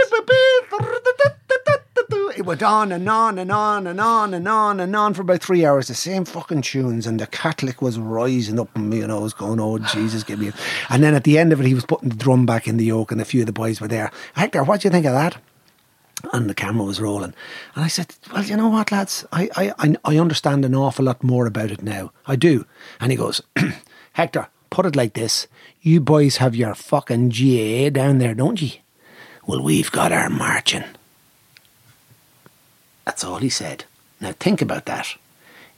It went on and on and on and on and on and on for about three hours, the same fucking tunes, and the Catholic was rising up in me, and I was going, Oh Jesus, give me it. And then at the end of it he was putting the drum back in the yoke and a few of the boys were there. Hector, what do you think of that? And the camera was rolling. And I said, Well, you know what, lads? I, I, I understand an awful lot more about it now. I do. And he goes, Hector, put it like this. You boys have your fucking GAA down there, don't you? Well, we've got our marching. That's all he said. Now think about that.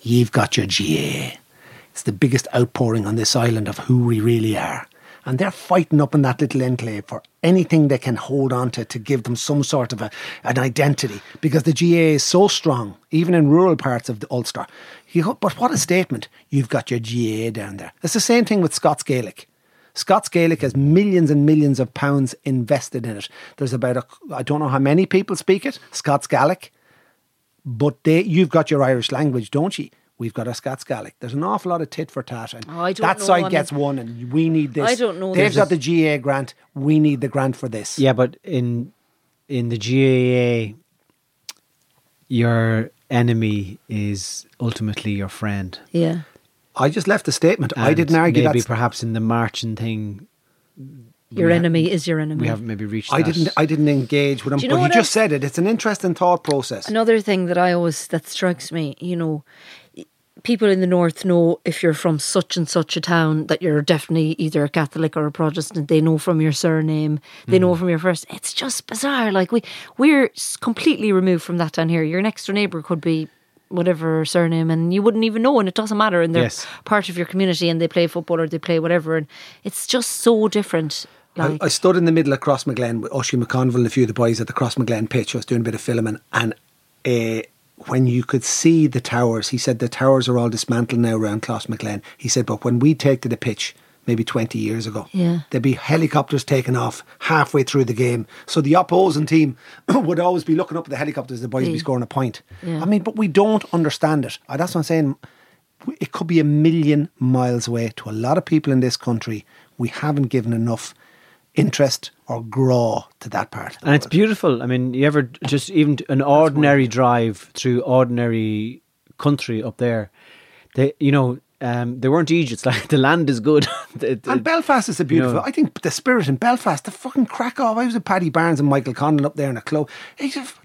You've got your GAA. It's the biggest outpouring on this island of who we really are. And they're fighting up in that little enclave for anything they can hold on to to give them some sort of a, an identity because the GAA is so strong, even in rural parts of the Ulster. You, but what a statement. You've got your GAA down there. It's the same thing with Scots Gaelic. Scots Gaelic has millions and millions of pounds invested in it. There's about, a, I don't know how many people speak it, Scots Gaelic, but they, you've got your Irish language, don't you? We've got a Scots Gaelic. There's an awful lot of tit for tat, and Oh, I don't that know, I side mean- gets one, and we need this. I don't know They've got the GAA grant. We need the grant for this. Yeah, but in in the GAA, your enemy is ultimately your friend. Yeah. I just left the statement. I didn't argue Maybe that. perhaps in the marching thing, Your we ha- enemy is your enemy. we haven't maybe reached. I that. didn't. I didn't engage with him. You know but what you just said it. It's an interesting thought process. Another thing that I always that strikes me, you know, people in the north know if you're from such and such a town that you're definitely either a Catholic or a Protestant. They know from your surname. They Mm. know from your first. It's just bizarre. Like we we're completely removed from that down here. Your next door neighbour could be whatever surname and you wouldn't even know and it doesn't matter and they're Yes. part of your community and they play football or they play whatever and it's just so different I, like I stood in the middle of Crossmaglen with Oisín McConville and a few of the boys at the Crossmaglen pitch. I was doing a bit of filming, and uh, when you could see the towers, he said the towers are all dismantled now around Crossmaglen. He said, but when we take to the pitch, maybe 20 years ago, Yeah. there'd be helicopters taking off halfway through the game. So the opposing team would always be looking up at the helicopters, the boys would be scoring a point. Yeah. I mean, but we don't understand it. Uh, That's what I'm saying. It could be a million miles away to a lot of people in this country. We haven't given enough interest or grow to that part. And it's world. beautiful. I mean, you ever just even an ordinary drive through ordinary country up there? They, you know, um, they weren't Egypt. Like the land is good. It- And it- Belfast is a beautiful. know- I think the spirit in Belfast, the fucking crack off. I was with Paddy Barnes and Michael Conlan up there in a club.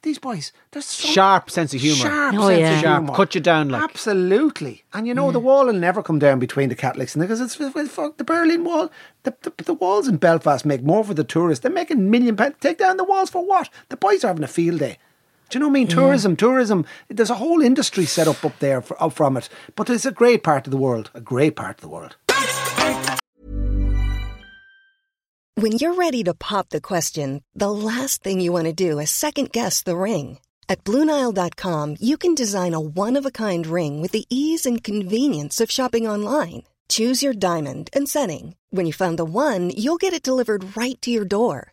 These, boys, they're so sharp sense of humour. Sharp Oh, sense yeah. of Sharp, humour. cut you down like- absolutely. And you know the wall will never come down between the Catholics and because it's well, fuck the Berlin Wall. The, the the walls in Belfast make more for the tourists. They're making million pounds. Take down the walls for what? The boys are having a field day. Do you know what I mean? Tourism, tourism. There's a whole industry set up up there for, up from it. But it's a great part of the world. A great part of the world. When you're ready to pop the question, the last thing you want to do is second guess the ring. At Bluenile.com, you can design a one of a kind ring with the ease and convenience of shopping online. Choose your diamond and setting. When you find the one, you'll get it delivered right to your door.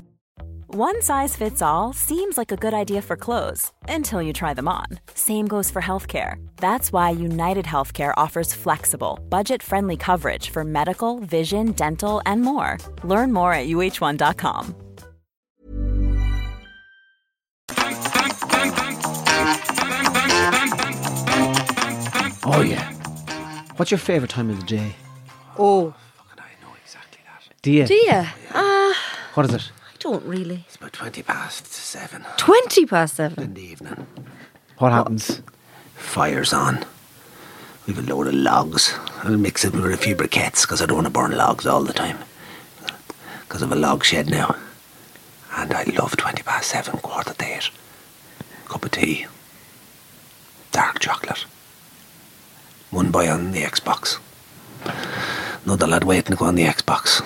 One size fits all seems like a good idea for clothes until you try them on. Same goes for healthcare. That's why United Healthcare offers flexible, budget friendly coverage for medical, vision, dental, and more. Learn more at uh1.com. Oh yeah. What's your favourite time of the day? oh Fucking, I know exactly that. Do you? do you uh What is it? I don't really It's about 20 past seven 20 past 7 in the evening. What happens? Fire's on. We've a load of logs. I'll mix it with a few briquettes because I don't want to burn logs all the time. because of a log shed now. And I love 20 past 7, quarter to 8. Cup of tea. Dark chocolate. One boy on the Xbox. Another lad waiting to go on the Xbox.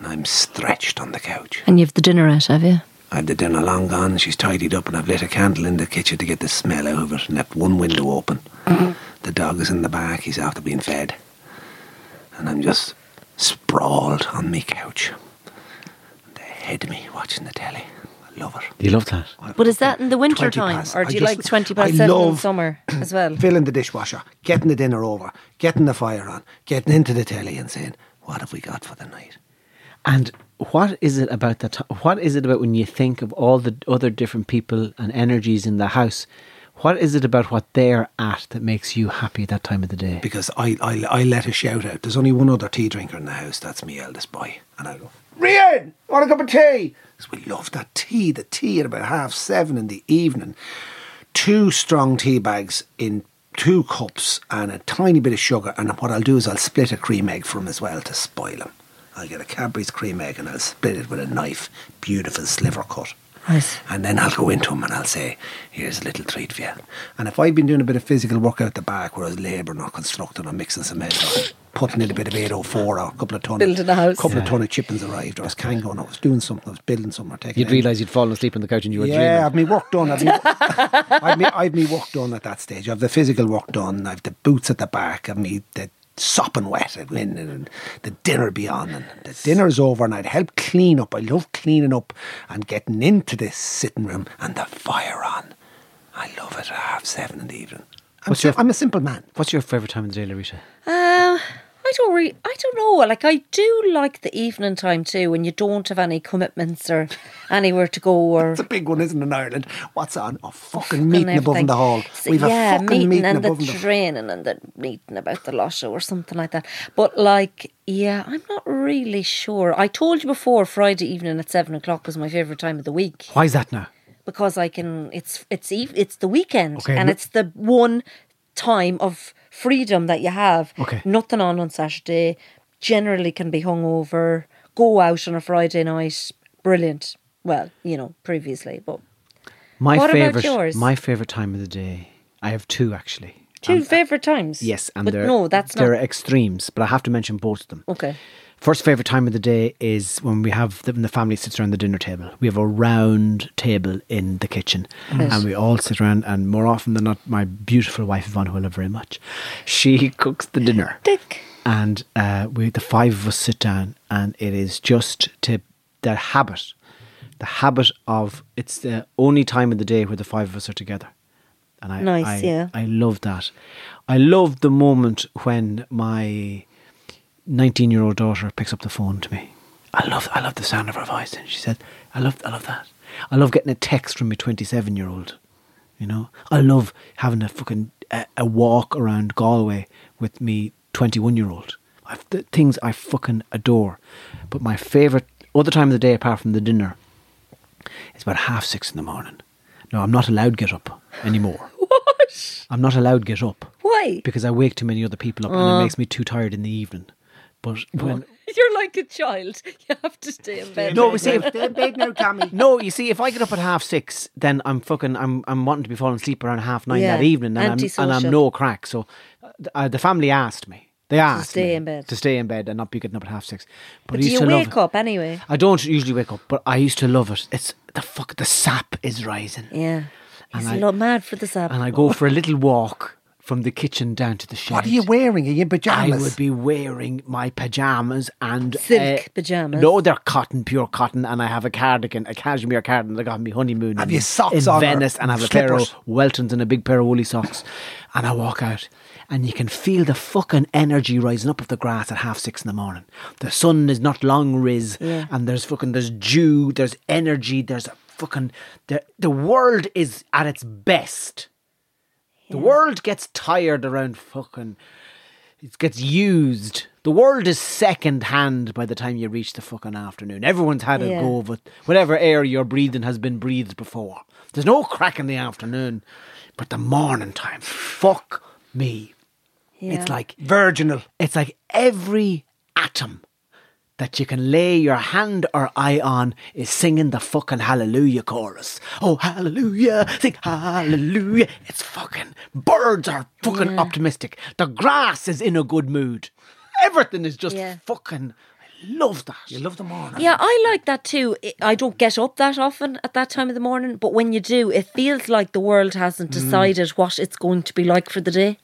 And I'm stretched on the couch. And you've the dinner out, have you? I've the dinner long gone, she's tidied up, and I've lit a candle in the kitchen to get the smell out of it, and left one window open. Mm-hmm. The dog is in the back, he's after being fed. And I'm just sprawled on me couch. Ahead of me, watching the telly. I love it. Do you love that? But is that in the winter time? past- Or I do you just- like 20 I past 7 in love- summer as well? Filling the dishwasher, getting the dinner over, getting the fire on, getting into the telly and saying, what have we got for the night? And what is it about that? What is it about when you think of all the other different people and energies in the house? What is it about what they're at that makes you happy that time of the day? Because I, I, I let a shout out. There's only one other tea drinker in the house. That's me eldest boy. And I go, Rian, want a cup of tea? 'Cause we love that tea. The tea at about half seven in the evening. Two strong tea bags in two cups and a tiny bit of sugar. And what I'll do is I'll split a cream egg for him as well to spoil him. I'll get a Cadbury's cream egg and I'll split it with a knife. Beautiful sliver cut. Right. And then I'll go into him and I'll say, here's a little treat for you. And if I've been doing a bit of physical work out the back where I was labouring or constructing or mixing cement or putting in a bit of 804 or a couple of ton Building a house. couple of Yeah. ton of chippings arrived or I was kangoing, I was doing something, I was building something or taking You'd realise you'd fallen asleep on the couch and you were yeah, I've dreaming. me work done. I've me, I've, me, I've me work done at that stage. I've the physical work done. I've the boots at the back. I've me the sopping wet. I'd win and the dinner be on. And the dinner's over and I'd help clean up. I love cleaning up and getting into this sitting room and the fire on. I love it at half seven in the evening. I'm, What's si- your- I'm a simple man. What's your favourite time of the day, Laurita? Uh, I don't really, I don't know. Like, I do like the evening time too when you don't have any commitments or anywhere to go or. It's a big one, isn't it, in Ireland? What's on? Oh, fucking and meeting above in the hall. So, We've yeah, a fucking meeting, meeting, and above in the training and the meeting about the lotto or something like that. But like, yeah, I'm not really sure. I told you before Friday evening at seven o'clock was my favourite time of the week Why is that now? because I can. It's it's eve, it's the weekend Okay, and no- it's the one time of freedom that you have. Okay. nothing on on Saturday. Generally, can be hungover. Go out on a Friday night. Brilliant. Well, you know, previously, but My What about favourite, yours? my favourite time of the day. I have two actually. two uh, favourite times. Yes, and but they're no, that's not. they're extremes, but I have to mention both of them. okay. First favorite time of the day is when we have the, when the family sits around the dinner table. We have a round table in the kitchen, and we all sit around. And more often than not, my beautiful wife Yvonne, who I love very much, she cooks the dinner, Dick. and uh, we the five of us sit down, and it is just to the habit, the habit of it's the only time of the day where the five of us are together. And I, Nice, I, yeah. I love that. I love the moment when my 19 year old daughter picks up the phone to me. I love I love the sound of her voice. And she said, I love I love that. I love getting a text from my 27 year old. You know, I love having a fucking a, a walk around Galway with me 21 year old. The things I fucking adore. But my favourite other time of the day apart from the dinner is about half six in the morning. No, I'm not allowed get up anymore. What? I'm not allowed get up Why? because I wake too many other people up and Uh. it makes me too tired in the evening. But when You're like a child. You have to stay in bed. no, we see. night. Stay in bed now, Tommy. No, you see, if I get up at half six, then I'm fucking, I'm, I'm wanting to be falling asleep around half nine Yeah, that evening, and I'm, and I'm antisocial. no crack. So, uh, the family asked me. They asked to stay me in bed. to stay in bed and not be getting up at half six. But, But I do used you to wake love up anyway? I don't usually wake up, but I used to love it. It's the fuck. The sap is rising, Yeah. And He's I- a lot mad for the sap. and I go for a little walk from the kitchen down to the shed. What are you wearing? Are you in pajamas? I would be wearing my pajamas and Silk uh, pyjamas. No, they're cotton, pure cotton, and I have a cardigan, a cashmere cardigan. that I got me honeymoon. Have in, you socks in on or Venice, and I have a pair of? Weltons and a big pair of woolly socks, and I walk out. And you can feel the fucking energy rising up of the grass at half six in the morning. The sun is not long riz, Yeah. and there's fucking there's dew, there's energy, there's a fucking the the world is at its best. The world gets tired around fucking. It gets used. The world is second hand by the time you reach the fucking afternoon. Everyone's had a Yeah. go of it. Whatever air you're breathing has been breathed before. There's no crack in the afternoon. But the morning time, fuck me. Yeah. It's like Virginal. it's like every atom that you can lay your hand or eye on is singing the fucking hallelujah chorus. Oh, hallelujah, sing hallelujah. It's fucking, birds are fucking optimistic. The grass is in a good mood. Everything is just Yeah. fucking, I love that. You love the morning. Yeah, I like that too. I- I don't get up that often at that time of the morning, but when you do, it feels like the world hasn't Mm. decided what it's going to be like for the day.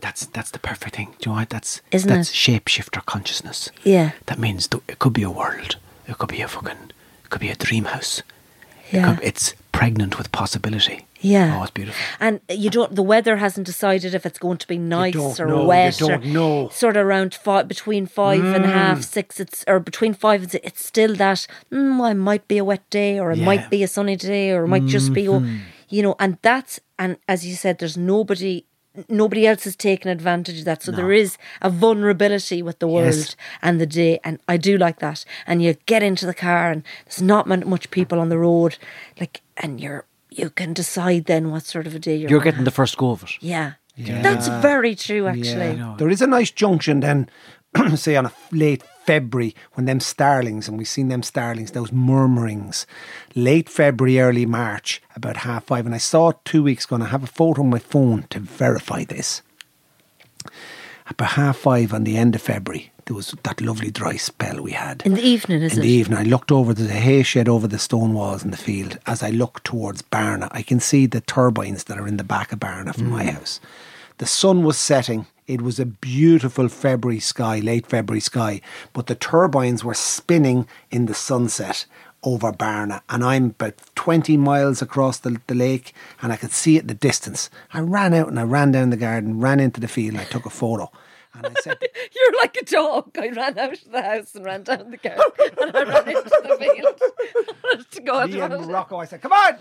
That's that's the perfect thing. Do you know what? That's Isn't that's it? shapeshifter consciousness. Yeah. That means th- it could be a world. It could be a fucking. It could be a dream house. It Yeah. could, it's pregnant with possibility. Yeah. Oh, it's beautiful. And you don't. The weather hasn't decided if it's going to be nice or know, you wet. don't or know. Sort of around five, between five and a half, six. It's or between five and six. It's still that. Mm, well, it might be a wet day, or it Yeah. might be a sunny day, or it might just be. Oh, you know, and that's and as you said, there's nobody. Nobody else is taking advantage of that, so there is a vulnerability with the world Yes. and the day, and I do like that. And you get into the car, and there's not much people on the road, like, and you're you can decide then what sort of a day you're. You're gonna getting the first go of it. yeah. That's very true, actually. There is a nice junction then, say on a late February when them starlings, and we've seen them starlings, those murmurings, late February, early March, about half five. And I saw it two weeks ago, and I have a photo on my phone to verify this. About half five on the end of February, there was that lovely dry spell we had. In the evening, is in it? the evening, I looked over the hay shed over the stone walls in the field. As I look towards Barna, I can see the turbines that are in the back of Barna from my mm. house. The sun was setting. It was a beautiful February sky, late February sky, but the turbines were spinning in the sunset over Barna. And I'm about 20 miles across the, the lake and I could see it in the distance. I ran out and I ran down the garden, ran into the field, and I took a photo. And I said, You're like a dog. I ran out of the house and ran down the garden and I ran into the field to go out me and Rocco, I said, come on!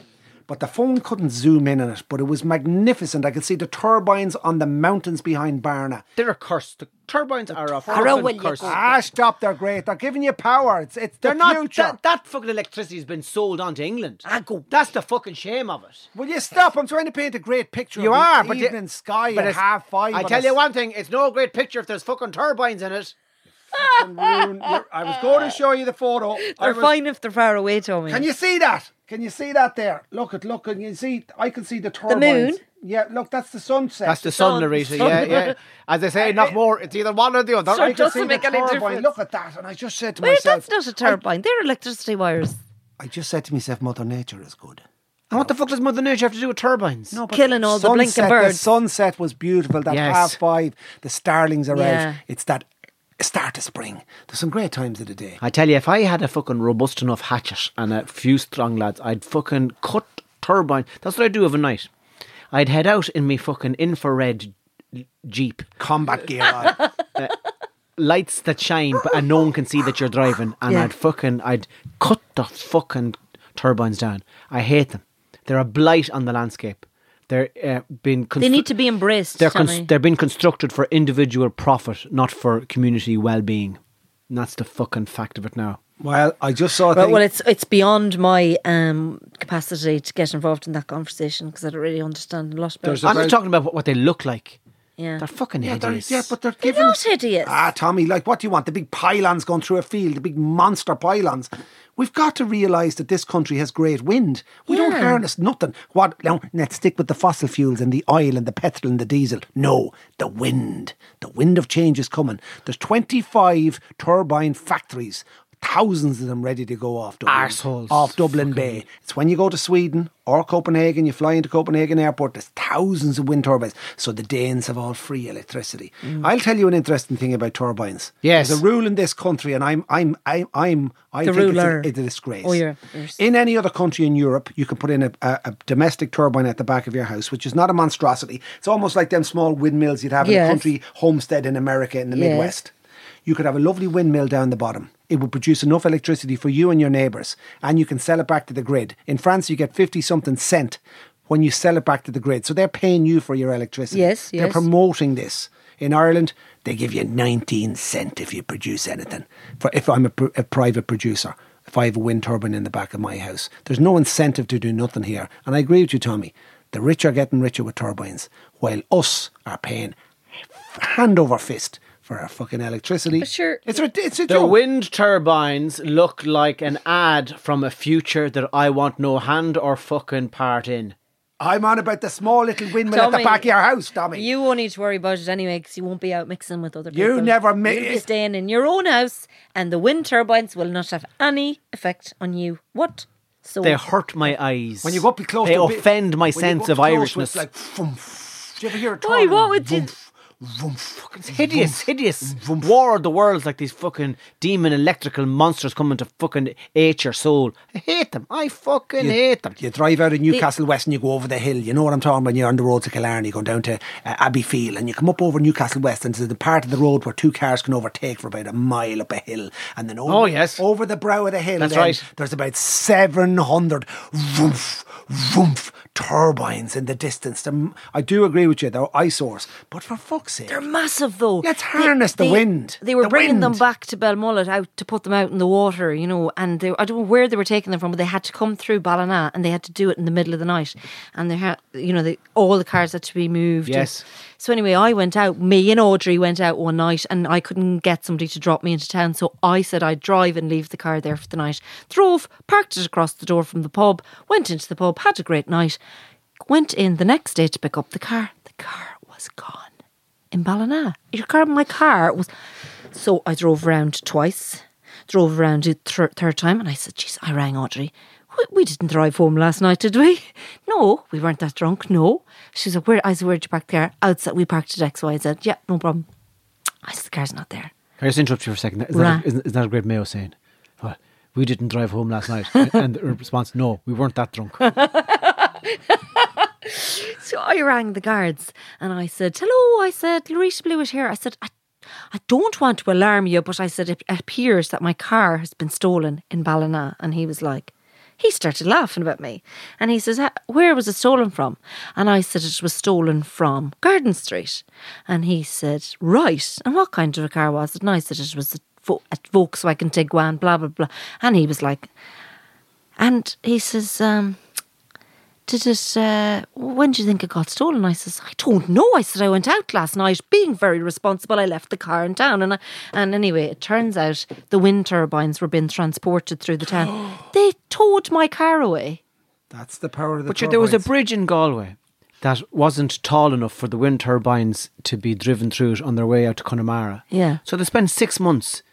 But the phone couldn't zoom in on it, but it was magnificent. I could see the turbines on the mountains behind Barna. They're a curse. The turbines are a Arrow will fucking you curse. go? Ah, stop, they're great. They're giving you power. It's, it's They're not. future. That, that fucking electricity has been sold on to England. Ah, go- That's the fucking shame of it. Will you stop? I'm trying to paint a great picture You of the are, but evening you- sky but at it's- half five. I tell you one thing: it's no great picture if there's fucking turbines in it. fucking ruin- you're- I was going to show you the photo. I They're was- fine if they're far away, Tommy. Can you see that? Can you see that there? Look at look. and you see? I can see the turbines. moon? Yeah, look, that's the sunset. That's the sun, sun. Laurita. Sun. Yeah, yeah. As they say, not more. It's either one or the other. Sure, I it can doesn't see make the any turbine. difference. Look at that, and I just said to Wait, myself, that's not a turbine. They're electricity wires. I just said to myself, Mother Nature is good. And what the fuck does Mother Nature have to do with turbines? No, but Killing all the blinking sunset- birds. The sunset was beautiful. That Yes. half five, the starlings are Yeah. out. It's that start of spring. There's some great times of the day. I tell you, if I had a fucking robust enough hatchet and a few strong lads, I'd fucking cut turbine. That's what I'd do of a night. I'd head out in me fucking infrared jeep, Combat gear on. Uh, lights that shine, but and no one can see that you're driving, and Yeah. I'd fucking I'd cut the fucking turbines down. I hate them. They're a blight on the landscape. They're uh, being They need to be embraced. They're cons- they're being constructed for individual profit, not for community well-being. And that's the fucking fact of it now. well, I just saw a Well, thing. well, it's it's beyond my um, capacity to get involved in that conversation because I don't really understand a lot about There's it. a I'm not talking about what, what they look like. Yeah. They're fucking yeah, they're, yeah, but they're They're giving not hideous. Ah, Tommy, like what do you want? The big pylons going through a field, the big monster pylons. We've got to realise that this country has great wind. We don't Yeah. harness nothing. What? Now, let's stick with the fossil fuels and the oil and the petrol and the diesel. No, the wind. The wind of change is coming. There's 25 turbine factories. Thousands of them ready to go off Dublin, Arseholes. off Dublin Bay. It's when you go to Sweden or Copenhagen, you fly into Copenhagen Airport. There's thousands of wind turbines. So the Danes have all free electricity. Mm. I'll tell you an interesting thing about turbines. Yes. There's a rule in this country, and I'm, I'm, I'm, I'm I The think ruler. It's, a, it's a disgrace. Oh, you're- In any other country in Europe, you can put in a, a, a domestic turbine at the back of your house, which is not a monstrosity. It's almost like them small windmills you'd have in a country homestead in America in the Yes. Midwest. You could have a lovely windmill down the bottom. It would produce enough electricity for you and your neighbours, and you can sell it back to the grid. In France, you get 50 something cent when you sell it back to the grid. So they're paying you for your electricity. Yes, They're promoting this. In Ireland, they give you 19 cent if you produce anything. For if I'm a, pr- a private producer, if I have a wind turbine in the back of my house, there's no incentive to do nothing here. And I agree with you, Tommy. The rich are getting richer with turbines, while us are paying hand over fist for our fucking electricity. But sure- it's a it's a The joke. wind turbines look like an ad from a future that I want no hand or fucking part in. I'm on about the small little windmill at the back of your house, Tommy. You won't need to worry about it anyway because you won't be out mixing with other people. You never mi- You'll be staying in your own house, and the wind turbines will not have any effect on you. What? So They hurt my eyes. when you go up close, they to a bit- offend my when you sense go of close, Irishness. It's like, vroom, do you ever hear a Why, turn? what would you- Vroom, vroom, fucking hideous, hideous. War of the worlds like these fucking demon electrical monsters coming to fucking ate your soul. I hate them. I fucking hate them. You drive out of Newcastle West and you go over the hill. You know what I'm talking about? You're on the road to Killarney, going down to uh, Abbeyfeale, and you come up over Newcastle West, and there's the part of the road where two cars can overtake for about a mile up a hill, and then over, Oh, yes. over the brow of the hill. That's right. There's about 700 woof, woof, turbines in the distance. I do agree with you, they're eyesores, but for fuck's sake, They're massive though. Let's harness the wind. They were The bringing them back to Belmullet out to put them out in the water, you know, and they, I don't know where they were taking them from, but they had to come through Ballina and they had to do it in the middle of the night. And they had, you know, they, all the cars had to be moved. Yes. So anyway, I went out, me and Audrey went out one night and I couldn't get somebody to drop me into town. So I said I'd drive and leave the car there for the night. Drove, parked it across the door from the pub, went into the pub, had a great night, went in the next day to pick up the car. The car was gone in Ballina. Your car, my car was. So I drove around twice, drove around the thir- third time, and I said, "Jeez," I rang Audrey. "We- didn't drive home last night, did we? No, we weren't that drunk. No. She said, "Where?" I said, "Where'd you park there? car?" Outside. We parked at X, Y, Z. Yeah, no problem. I said, "The car's not there." Can I just interrupt you for a second? Isn't, Right. that, isn't, isn't that a great Mayo saying? Well, we didn't drive home last night. and, and the response, no, we weren't that drunk. So I rang the guards and I said, Hello, I said, Laurita Blewitt here. I said, I, I don't want to alarm you, but I said, It appears that my car has been stolen in Ballina. And he was like, he started laughing about me. And he says, Where was it stolen from? And I said, It was stolen from Garden Street. And he said, Right. And what kind of a car was it? And I said, It was a Volkswagen Tiguan, blah, blah, blah. And he was like, And he says, um, did it, uh, when do you think it got stolen? I says, I don't know. I said, I went out last night being very responsible. I left the car in town. And, I, and anyway, it turns out the wind turbines were being transported through the town. they towed my car away. That's the power of the But sure, there was a bridge in Galway that wasn't tall enough for the wind turbines to be driven through it on their way out to Connemara. Yeah. So they spent six months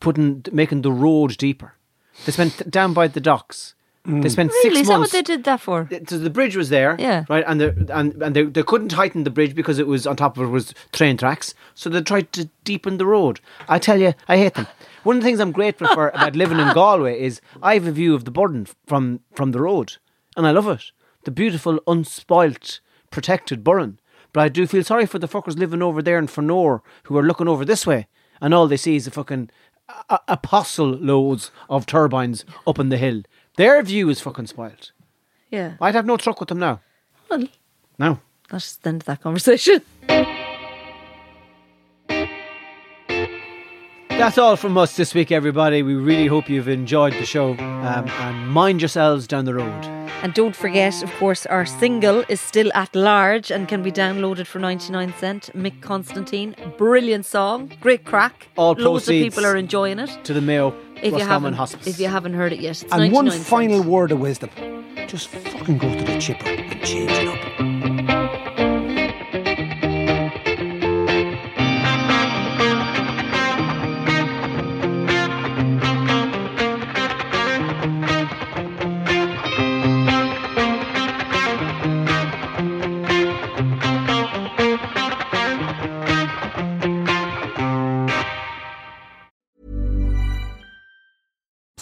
putting making the road deeper. They spent down by the docks. They mm. spent Really? six Is that what they did that for? so the bridge was there, Yeah. right, and the, and and they, they couldn't heighten the bridge because it was on top of it was train tracks. So they tried to deepen the road. I tell you, I hate them. One of the things I'm grateful for about living in Galway is I have a view of the Burren from from the road, and I love it. The beautiful, unspoilt, protected Burren. But I do feel sorry for the fuckers living over there in Fanore who are looking over this way, and all they see is a fucking a- a- apostle loads of turbines up in the hill. Their view is fucking spoilt. Yeah. I'd have no truck with them now. Well, No. That's the end of that conversation. That's all from us this week, everybody. We really hope you've enjoyed the show. Um, and mind yourselves down the road. And don't forget, of course, our single is still at large and can be downloaded for 99 cent. Mick Constantine, brilliant song, great crack. All Loads of people are enjoying it. To the Mayo If you haven't, Hospice. if you haven't heard it yet, it's And one 99 cent. final word of wisdom. Just fucking go to the chipper and change it up.